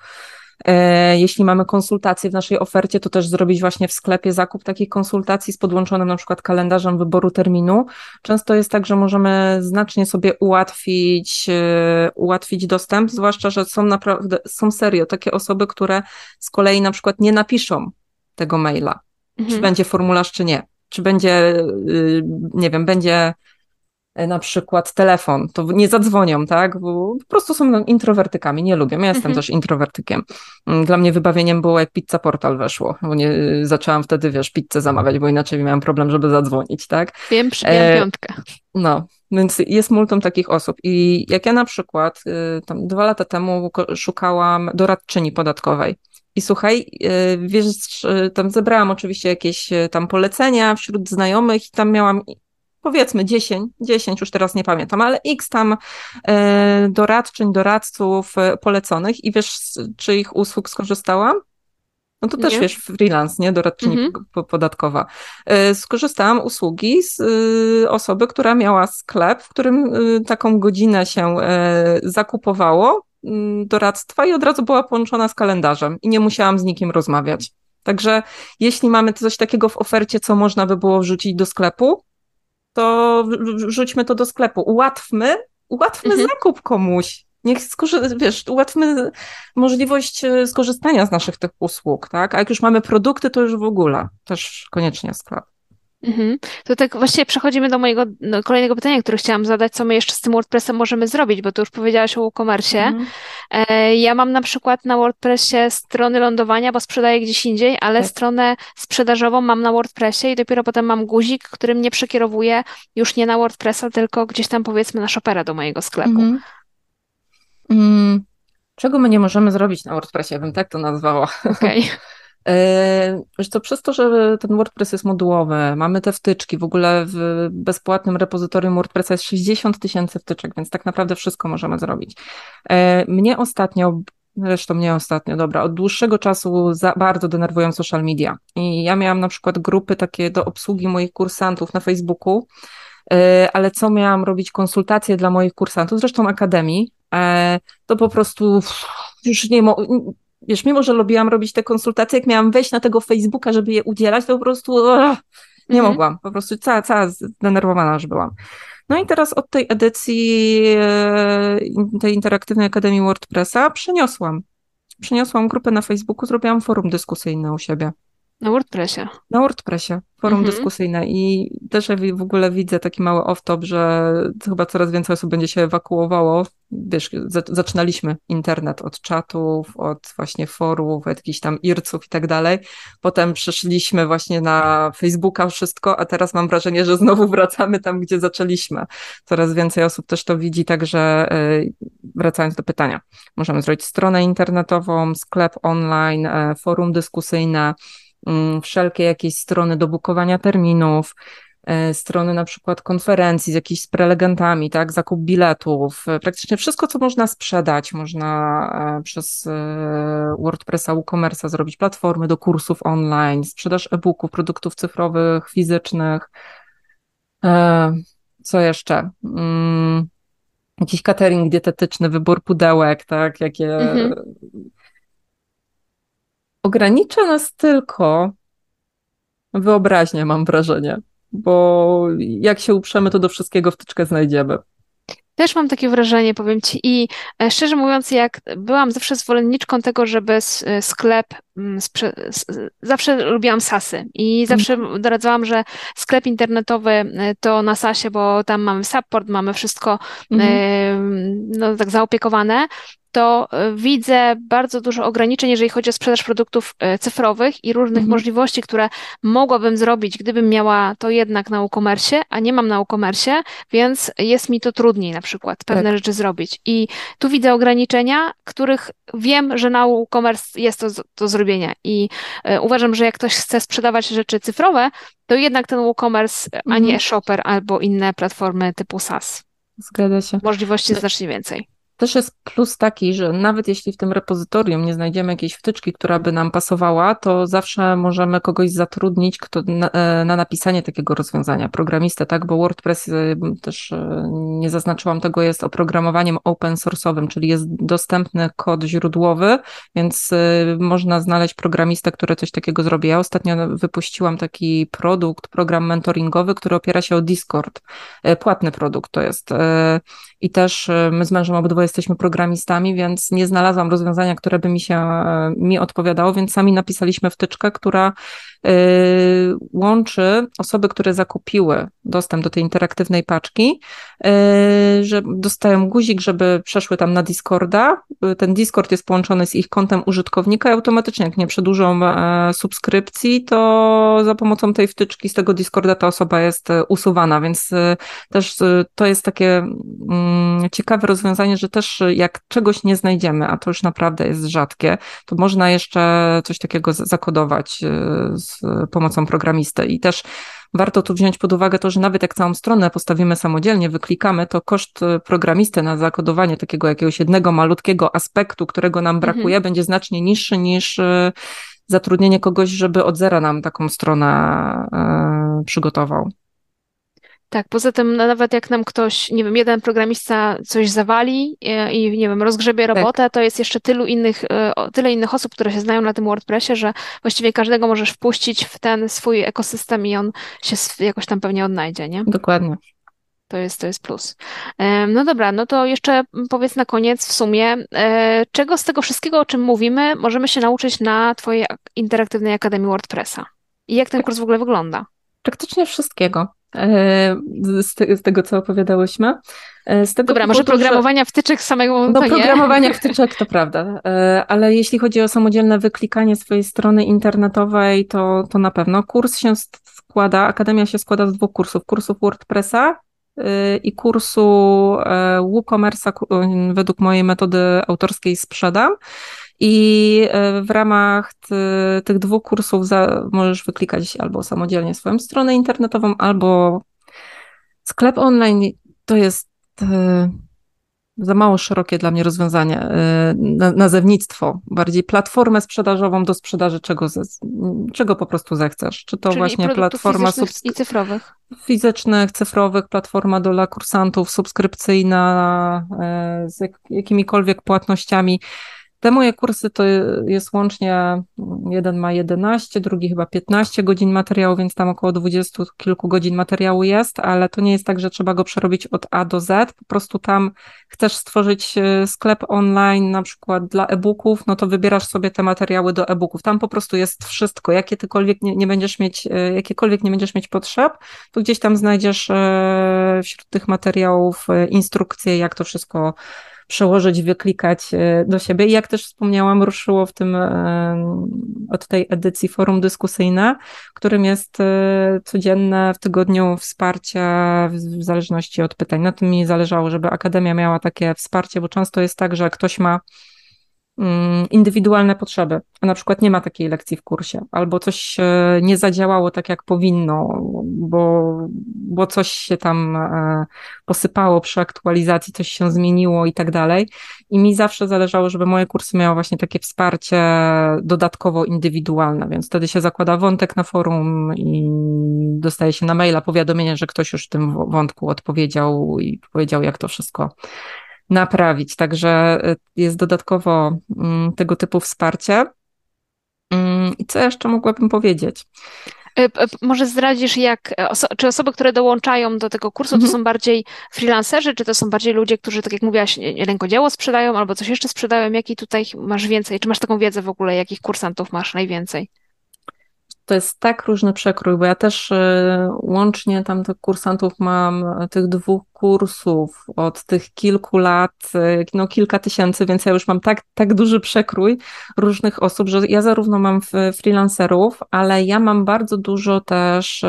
E, jeśli mamy konsultacje w naszej ofercie, to też zrobić właśnie w sklepie zakup takich konsultacji z podłączonym na przykład kalendarzem wyboru terminu. Często jest tak, że możemy znacznie sobie ułatwić, e, ułatwić dostęp, zwłaszcza, że są naprawdę, są serio takie osoby, które z kolei na przykład nie napiszą tego maila mhm. czy będzie formularz, czy nie. Czy będzie, y, nie wiem, będzie e, na przykład telefon, to nie zadzwonią, tak? Bo po prostu są introwertykami, nie lubię. Ja jestem mhm. też introwertykiem. Mm, dla mnie wybawieniem było, jak pizza portal weszło, bo nie, zaczęłam wtedy, wiesz, pizzę zamawiać, bo inaczej miałam problem, żeby zadzwonić, tak? Wiem, e, piątkę. No, Więc jest multum takich osób. I jak ja na przykład y, tam dwa lata temu szukałam doradczyni podatkowej. I słuchaj, y, wiesz, tam zebrałam oczywiście jakieś tam polecenia wśród znajomych i tam miałam powiedzmy 10, 10 już teraz nie pamiętam, ale x tam doradczyń, doradców poleconych i wiesz, czy ich usług skorzystałam? No to też nie? wiesz, freelance, nie? Doradczyni mhm. podatkowa. Skorzystałam usługi z y, osoby, która miała sklep, w którym y, taką godzinę się zakupowało doradztwa i od razu była połączona z kalendarzem i nie musiałam z nikim rozmawiać. Także jeśli mamy coś takiego w ofercie, co można by było wrzucić do sklepu, to wrzućmy to do sklepu. Ułatwmy, ułatwmy mhm. zakup komuś. Niech skorzy- wiesz, ułatwmy możliwość e, skorzystania z naszych tych usług, tak? A jak już mamy produkty, to już w ogóle też koniecznie sklep. Mhm. To tak właściwie przechodzimy do mojego no, kolejnego pytania, które chciałam zadać, co my jeszcze z tym WordPressem możemy zrobić, bo tu już powiedziałaś o WooCommerce. Mhm. E, ja mam na przykład na WordPressie strony lądowania, bo sprzedaję gdzieś indziej, ale tak. stronę sprzedażową mam na WordPressie i dopiero potem mam guzik, który mnie przekierowuje już nie na WordPressa, tylko gdzieś tam powiedzmy na Shopera do mojego sklepu. Mhm. Mm, czego my nie możemy zrobić na WordPressie, ja bym tak to nazwała. Okay. Wiesz to przez to, że ten WordPress jest modułowy, mamy te wtyczki, w ogóle w bezpłatnym repozytorium WordPressa jest 60 tysięcy wtyczek, więc tak naprawdę wszystko możemy zrobić. E, mnie ostatnio, zresztą mnie ostatnio, dobra, od dłuższego czasu za, bardzo denerwują social media. I ja miałam na przykład grupy takie do obsługi moich kursantów na Facebooku, e, ale co miałam robić? Konsultacje dla moich kursantów, zresztą akademii, to po prostu już nie mo wiesz, mimo że lubiłam robić te konsultacje, jak miałam wejść na tego Facebooka, żeby je udzielać, to po prostu nie mhm. mogłam, po prostu cała, cała zdenerwowana już byłam. No i teraz od tej edycji e, tej interaktywnej Akademii WordPressa przeniosłam. Przeniosłam grupę na Facebooku, zrobiłam forum dyskusyjne u siebie. Na WordPressie. Na WordPressie, forum mhm. dyskusyjne i też ja w ogóle widzę taki mały off-top, że chyba coraz więcej osób będzie się ewakuowało. Wiesz, zaczynaliśmy internet od czatów, od właśnie forów, od jakichś tam irców i tak dalej. Potem przeszliśmy właśnie na Facebooka wszystko, a teraz mam wrażenie, że znowu wracamy tam, gdzie zaczęliśmy. Coraz więcej osób też to widzi, także y, wracając do pytania. Możemy zrobić stronę internetową, sklep online, e, forum dyskusyjne, wszelkie jakieś strony do bukowania terminów, e, strony na przykład konferencji z jakimiś prelegentami, tak, zakup biletów, e, praktycznie wszystko, co można sprzedać, można e, przez WordPressa, WooCommerce zrobić platformy do kursów online, sprzedaż e-booków, produktów cyfrowych, fizycznych. Co jeszcze? Mm, jakiś catering dietetyczny, wybór pudełek, tak, jakie mhm. Ogranicza nas tylko wyobraźnia, mam wrażenie, bo jak się uprzemy, to do wszystkiego wtyczkę znajdziemy. Też mam takie wrażenie, powiem Ci. I e, szczerze mówiąc, jak byłam zawsze zwolenniczką tego, żeby e, sklep, mm, zawsze lubiłam sasy i zawsze mhm. doradzałam, że sklep internetowy e, to na sasie, bo tam mamy support, mamy wszystko mhm. no, tak zaopiekowane to e, widzę bardzo dużo ograniczeń, jeżeli chodzi o sprzedaż produktów e, cyfrowych i różnych mhm. możliwości, które mogłabym zrobić, gdybym miała to jednak na e-commerce, a nie mam na e-commerce, więc jest mi to trudniej na przykład pewne tak. rzeczy zrobić. I tu widzę ograniczenia, których wiem, że na e-commerce jest to do zrobienia. I e, uważam, że jak ktoś chce sprzedawać rzeczy cyfrowe, to jednak ten e-commerce, mhm. a nie mhm. shopper albo inne platformy typu SaaS. Zgadza się. Możliwości znacznie więcej. Też jest plus taki, że nawet jeśli w tym repozytorium nie znajdziemy jakiejś wtyczki, która by nam pasowała, to zawsze możemy kogoś zatrudnić kto na, e, na napisanie takiego rozwiązania, programistę, tak? Bo WordPress, e, też e, nie zaznaczyłam tego, jest oprogramowaniem open source'owym, czyli jest dostępny kod źródłowy, więc można znaleźć programistę, który coś takiego zrobi. Ja ostatnio wypuściłam taki produkt, program mentoringowy, który opiera się o Discord. Płatny produkt to jest. I też my z mężem obydwoje jesteśmy programistami, więc nie znalazłam rozwiązania, które by mi się mi odpowiadało, więc sami napisaliśmy wtyczkę, która łączy osoby, które zakupiły dostęp do tej interaktywnej paczki, że dostają guzik, żeby przeszły tam na Discorda. Ten Discord jest połączony z ich kontem użytkownika i automatycznie, jak nie przedłużą subskrypcji, to za pomocą tej wtyczki z tego Discorda ta osoba jest usuwana, więc też to jest takie mm, ciekawe rozwiązanie, że też jak czegoś nie znajdziemy, a to już naprawdę jest rzadkie, to można jeszcze coś takiego zakodować y, z pomocą programisty. I też warto tu wziąć pod uwagę to, że nawet jak całą stronę postawimy samodzielnie, wyklikamy, to koszt programisty na zakodowanie takiego jakiegoś jednego malutkiego aspektu, którego nam brakuje, mhm. będzie znacznie niższy niż y, zatrudnienie kogoś, żeby od zera nam taką stronę y, przygotował. Tak, poza tym no, nawet jak nam ktoś, nie wiem, jeden programista coś zawali e, i, nie wiem, rozgrzebie tak. robotę, tak. to jest jeszcze tylu innych, e, tyle innych osób, które się znają na tym WordPressie, że właściwie każdego możesz wpuścić w ten swój ekosystem i on się jakoś tam pewnie odnajdzie, nie? Dokładnie. To jest, to jest plus. No dobra, no to jeszcze powiedz na koniec w sumie, e, czego z tego wszystkiego, o czym mówimy, możemy się nauczyć na Twojej interaktywnej Akademii WordPressa? I jak ten kurs w ogóle wygląda? Praktycznie wszystkiego. E, z, te, z tego, co opowiadałyśmy. E, z tego Dobra, powodu, może programowania że... wtyczek samego No programowania wtyczek to prawda, e, ale jeśli chodzi o samodzielne wyklikanie swojej strony internetowej, to, to na pewno. Kurs się składa, Akademia się składa z dwóch kursów. Kursów WordPressa i kursu WooCommerce'a według mojej metody autorskiej sprzedam. I e, w ramach ty, tych dwóch kursów za, możesz wyklikać albo samodzielnie swoją stronę internetową, albo sklep online. To jest e, za mało szerokie dla mnie rozwiązanie. E, nazewnictwo, bardziej platformę sprzedażową do sprzedaży czego, czego po prostu zechcesz. Czy to Czyli właśnie platforma i cyfrowych. Fizycznych, cyfrowych, platforma dla kursantów, subskrypcyjna, z jakimikolwiek płatnościami. Te moje kursy to jest łącznie, jeden ma 11, drugi chyba 15 godzin materiału, więc tam około 20 kilku godzin materiału jest, ale to nie jest tak, że trzeba go przerobić od A do Z. Po prostu tam chcesz stworzyć e, sklep online, na przykład dla e-booków, no to wybierasz sobie te materiały do e-booków. Tam po prostu jest wszystko. Jakie tykolwiek nie, nie będziesz mieć, e, jakiekolwiek nie będziesz mieć potrzeb, to gdzieś tam znajdziesz e, wśród tych materiałów instrukcje, jak to wszystko przełożyć, wyklikać e, do siebie. I jak też wspomniałam, ruszyło w tym e, od tej edycji forum dyskusyjne, którym jest e, codzienne w tygodniu wsparcie w zależności od pytań. Na tym mi zależało, żeby Akademia miała takie wsparcie, bo często jest tak, że ktoś ma indywidualne potrzeby, a na przykład nie ma takiej lekcji w kursie, albo coś nie zadziałało tak, jak powinno, bo, bo coś się tam e, posypało przy aktualizacji, coś się zmieniło i tak dalej. I mi zawsze zależało, żeby moje kursy miały właśnie takie wsparcie dodatkowo indywidualne, więc wtedy się zakłada wątek na forum i dostaje się na maila powiadomienie, że ktoś już w tym wątku odpowiedział i powiedział, jak to wszystko naprawić. Także y, jest dodatkowo mm, tego typu wsparcie. Mm, I co jeszcze mogłabym powiedzieć? Y, może zdradzisz, jak, e, czy osoby, które dołączają do tego kursu, mhm. to są bardziej freelancerzy, czy to są bardziej ludzie, którzy, tak jak mówiłaś, rękodzieło sprzedają albo coś jeszcze sprzedają? Jaki tutaj masz więcej? Czy masz taką wiedzę w ogóle, jakich kursantów masz najwięcej? to jest tak różny przekrój, bo ja też e, łącznie tam tych kursantów mam, e, tych dwóch kursów od tych kilku lat, e, no kilka tysięcy, więc ja już mam tak, tak duży przekrój różnych osób, że ja zarówno mam freelancerów, ale ja mam bardzo dużo też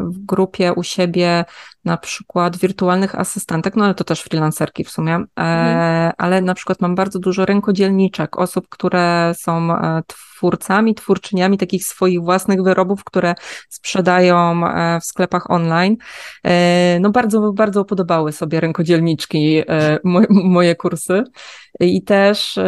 w grupie u siebie na przykład wirtualnych asystentek, no ale to też freelancerki w sumie, mhm. ale na przykład mam bardzo dużo rękodzielniczek, osób, które są twórcami, twórczyniami takich swoich własnych wyrobów, które sprzedają e, w sklepach online. E, no bardzo, bardzo podobały sobie rękodzielniczki e, moje kursy i też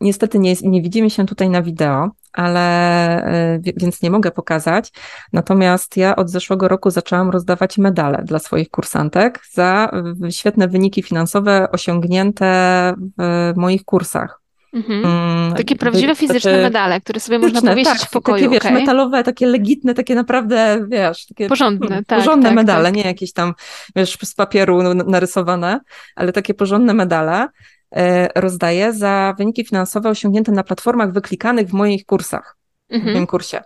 niestety nie, nie widzimy się tutaj na wideo, ale więc nie mogę pokazać. Natomiast ja od zeszłego roku zaczęłam rozdawać medale dla swoich kursantek za świetne wyniki finansowe osiągnięte w moich kursach. Mhm. Mm, takie prawdziwe fizyczne takie, medale, które sobie fizyczne, można powiesić tak, w pokoju. Takie, wiesz, okay. metalowe, takie legitne, takie naprawdę, wiesz, takie porządne, hmm, tak, porządne tak, medale, tak. nie jakieś tam, wiesz, z papieru narysowane, ale takie porządne medale e, rozdaję za wyniki finansowe osiągnięte na platformach wyklikanych w moich kursach, mhm. w moim kursie.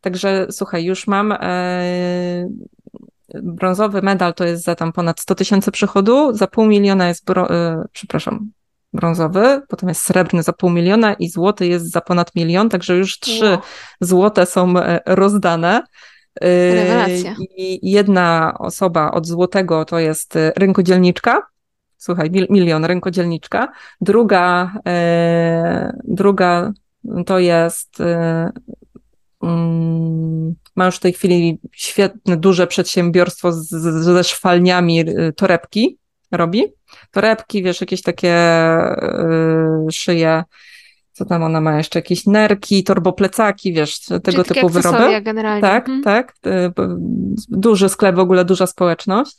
Także słuchaj, już mam e, brązowy medal, to jest za tam ponad 100 tysięcy przychodu, za pół miliona jest, bro, e, przepraszam, brązowy, potem jest srebrny za pół miliona i złoty jest za ponad milion, także już trzy wow. złote są e, rozdane. Rewelacja. I jedna osoba od złotego to jest rynkodzielniczka, słuchaj, milion rękodzielniczka. Druga, e, druga to jest, e, mm, ma już w tej chwili świetne, duże przedsiębiorstwo z, z, ze szwalniami e, torebki robi. Torebki, wiesz, jakieś takie e, szyje, co tam ona ma jeszcze, jakieś nerki, torboplecaki, wiesz, tego Czyli typu wyroby. generalnie. Tak, mhm. tak. E, duży sklep, w ogóle duża społeczność.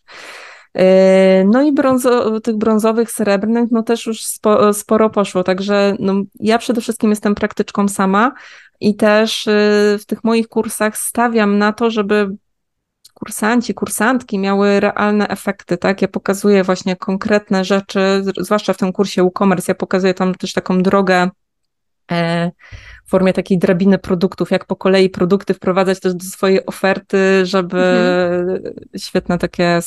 E, no i brązo, tych brązowych, srebrnych, no też już spo, sporo poszło, także no, ja przede wszystkim jestem praktyczką sama i też e, w tych moich kursach stawiam na to, żeby kursanci, kursantki miały realne efekty, tak? Ja pokazuję właśnie konkretne rzeczy, zwłaszcza w tym kursie e-commerce, ja pokazuję tam też taką drogę e, w formie takiej drabiny produktów, jak po kolei produkty wprowadzać też do swojej oferty, żeby mhm. świetne takie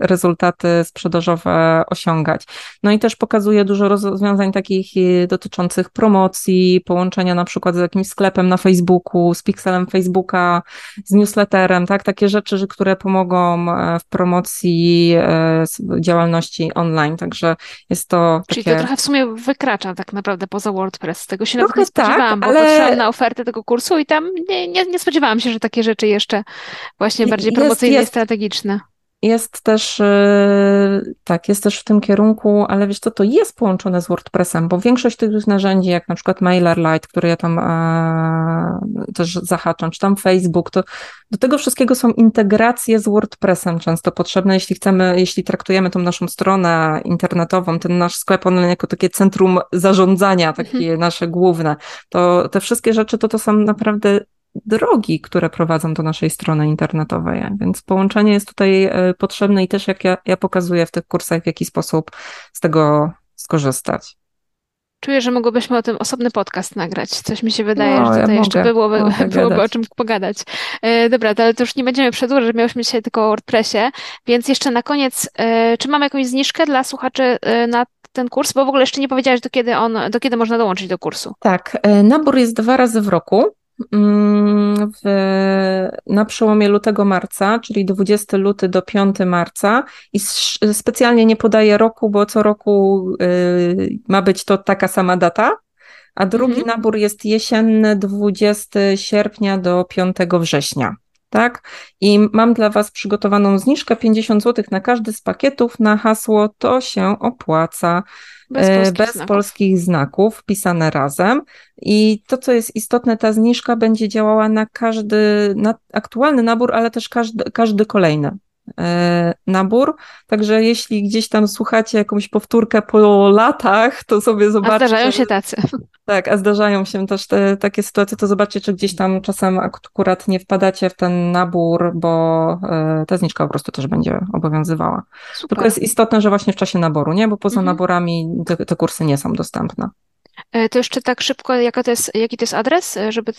rezultaty sprzedażowe osiągać. No i też pokazuje dużo rozwiązań takich y, dotyczących promocji, połączenia na przykład z jakimś sklepem na Facebooku, z pikselem Facebooka, z newsletterem, tak? Takie rzeczy, które pomogą e, w promocji e, działalności online, także jest to Czyli takie... to trochę w sumie wykracza tak naprawdę poza WordPress, tego się trochę nawet nie spodziewałam, tak, ale... patrzyłam na ofertę tego kursu i tam nie, nie, nie spodziewałam się, że takie rzeczy jeszcze właśnie bardziej promocyjne jest, jest, i strategiczne. Jest też, y, tak, jest też w tym kierunku, ale wiesz co, to jest połączone z WordPressem, bo większość tych narzędzi, jak na przykład MailerLite, które ja tam e, też zahaczam, czy tam Facebook, to do tego wszystkiego są integracje z WordPressem często potrzebne, jeśli chcemy, jeśli traktujemy tą naszą stronę internetową, ten nasz sklep online jako takie centrum zarządzania, takie mhm. nasze główne, to te wszystkie rzeczy to to są naprawdę drogi, które prowadzą do naszej strony internetowej. Więc połączenie jest tutaj e, potrzebne i też jak ja, ja pokazuję w tych kursach, w jaki sposób z tego skorzystać. Czuję, że mogłybyśmy o tym osobny podcast nagrać. Coś mi się wydaje, no, że tutaj ja jeszcze mogę, byłoby, byłoby o czym pogadać. E, dobra, ale to już nie będziemy przedłużać, miałyśmy dzisiaj tylko o WordPressie, więc jeszcze na koniec, e, czy mamy jakąś zniżkę dla słuchaczy na ten kurs? Bo w ogóle jeszcze nie powiedziałaś, do kiedy on, do kiedy można dołączyć do kursu. Tak, nabór jest dwa razy w roku. Mm, w, na przełomie lutego-marca, czyli 20 luty do 5 marca i specjalnie nie podaję roku, bo co roku y, ma być to taka sama data, a drugi mhm. nabór jest jesienny 20 sierpnia do 5 września. Tak? I mam dla Was przygotowaną zniżkę 50 zł na każdy z pakietów na hasło To się opłaca. Bez, polskich, bez znaków. polskich znaków, wpisane razem. I to, co jest istotne, ta zniżka będzie działała na każdy, na aktualny nabór, ale też każdy, każdy kolejny e, nabór. Także jeśli gdzieś tam słuchacie jakąś powtórkę po latach, to sobie zobaczcie. A zdarzają się tacy. Tak, a zdarzają się też te, takie sytuacje, to zobaczcie, czy gdzieś tam czasem akurat nie wpadacie w ten nabór, bo e, ta zniczka po prostu też będzie obowiązywała. Super. Tylko jest istotne, że właśnie w czasie naboru, nie? Bo poza mhm. naborami te, te kursy nie są dostępne. E, to jeszcze tak szybko, jaka to jest, jaki to jest adres, e, żeby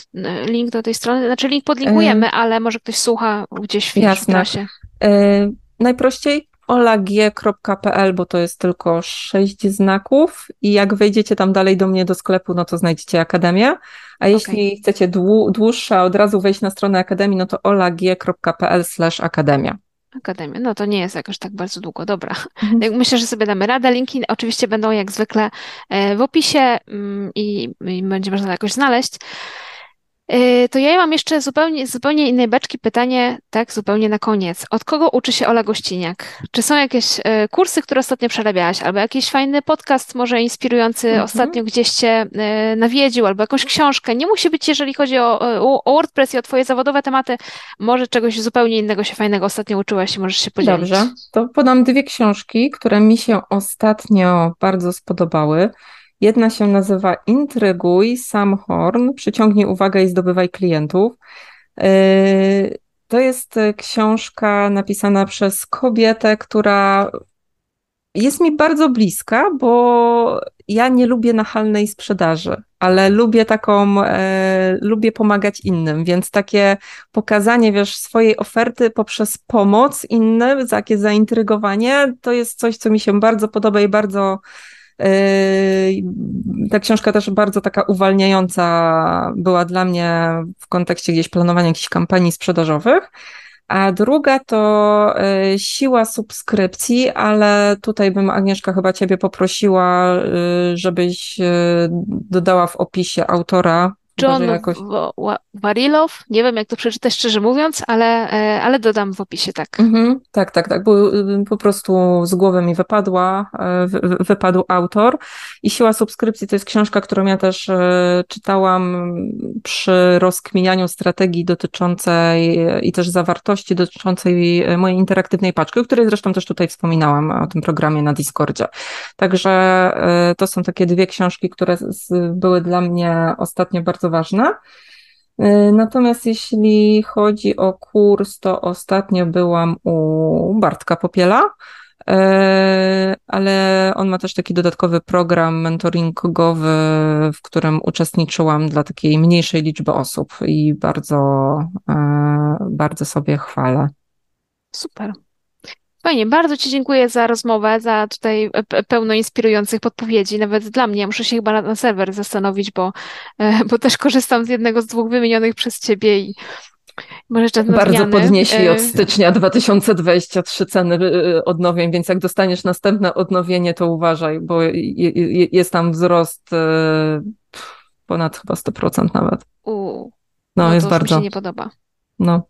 link do tej strony, znaczy link podlinkujemy, ale może ktoś słucha gdzieś w, Jasne. w czasie. Najprościej olag.pl, bo to jest tylko sześć znaków i jak wejdziecie tam dalej do mnie do sklepu, no to znajdziecie Akademię, a jeśli okay. chcecie dłuższa, od razu wejść na stronę Akademii, no to olag.pl slash akademia. Akademia. No to nie jest jakoś tak bardzo długo. Dobra. Mhm. Myślę, że sobie damy radę. Linki oczywiście będą jak zwykle e, w opisie mm, i, i będzie można jakoś znaleźć. Y, to ja mam jeszcze zupełnie, zupełnie innej beczki pytanie, tak, zupełnie na koniec. Od kogo uczy się Ola Gościniak? Czy są jakieś y, kursy, które ostatnio przerabiałaś, albo jakiś fajny podcast, może inspirujący, mhm. ostatnio gdzieś cię y, nawiedził, albo jakąś książkę? Nie musi być, jeżeli chodzi o, o, WordPress i o twoje zawodowe tematy, może czegoś zupełnie innego się fajnego ostatnio uczyłaś i możesz się podzielić. Dobrze, to podam dwie książki, które mi się ostatnio bardzo spodobały. Jedna się nazywa Intryguj, Sam Horn, przyciągnij uwagę i zdobywaj klientów. Yy, to jest książka napisana przez kobietę, która jest mi bardzo bliska, bo ja nie lubię nachalnej sprzedaży, ale lubię taką, e, lubię pomagać innym, więc takie pokazanie, wiesz, swojej oferty poprzez pomoc innym, takie zaintrygowanie, to jest coś, co mi się bardzo podoba i bardzo ta książka też bardzo taka uwalniająca była dla mnie w kontekście gdzieś planowania jakichś kampanii sprzedażowych. A druga to yy, siła subskrypcji, ale tutaj bym Agnieszka chyba Ciebie poprosiła, yy, żebyś dodała w opisie autora John jakoś... Warilow, nie wiem jak to przeczytać szczerze mówiąc, ale, e, ale dodam w opisie, tak. Mhm, tak, tak, tak, bo y, po prostu z głowy mi wypadła, e, wypadł autor i Siła Subskrypcji to jest książka, którą ja też e, czytałam przy rozkminianiu strategii dotyczącej i też zawartości dotyczącej mojej interaktywnej paczki, o której zresztą też tutaj wspominałam o tym programie na Discordzie. Także to są takie dwie książki, które były dla mnie ostatnio bardzo ważna. Y, natomiast jeśli chodzi o kurs, to ostatnio byłam u Bartka Popiela, y, ale on ma też taki dodatkowy program mentoringowy, w którym uczestniczyłam dla takiej mniejszej liczby osób i bardzo, y, bardzo sobie chwalę. Super. Fajnie, bardzo Ci dziękuję za rozmowę, za tutaj pełno inspirujących podpowiedzi. Nawet dla mnie muszę się chyba na, serwer zastanowić, bo, e, bo też korzystam z jednego z dwóch wymienionych przez Ciebie i może jeszcze Bardzo podnieśli e, od stycznia 2023 ceny e, odnowień, więc jak dostaniesz następne odnowienie, to uważaj, bo jest tam wzrost ponad chyba 100% nawet. U, no, no jest to bardzo. mi się nie podoba. No.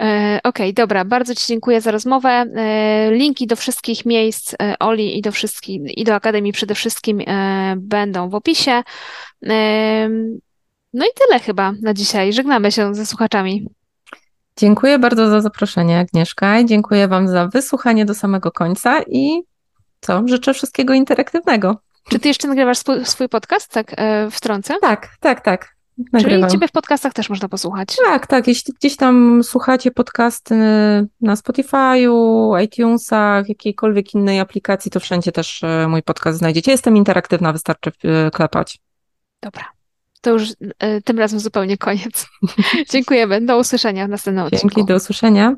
E, okej, okay, dobra, bardzo Ci dziękuję za rozmowę. E, linki do wszystkich miejsc e, Oli i do wszystkich, i do Akademii przede wszystkim będą w opisie. No i tyle chyba na dzisiaj. Żegnamy się ze słuchaczami. Dziękuję bardzo za zaproszenie, Agnieszka. Dziękuję Wam za wysłuchanie do samego końca i co? Życzę wszystkiego interaktywnego. Czy Ty jeszcze nagrywasz swój, swój podcast, tak wtrącę? Tak, tak, tak. Nagrywam. Czyli ciebie w podcastach też można posłuchać. Tak, tak. Jeśli gdzieś tam słuchacie podcasty na Spotify'u, iTunesach, jakiejkolwiek innej aplikacji, to wszędzie też e, mój podcast znajdziecie. Jestem interaktywna, wystarczy e, klepać. Dobra. To już e, tym razem zupełnie koniec. Dziękujemy. Do usłyszenia w następnym Dzięki, odcinku. do usłyszenia.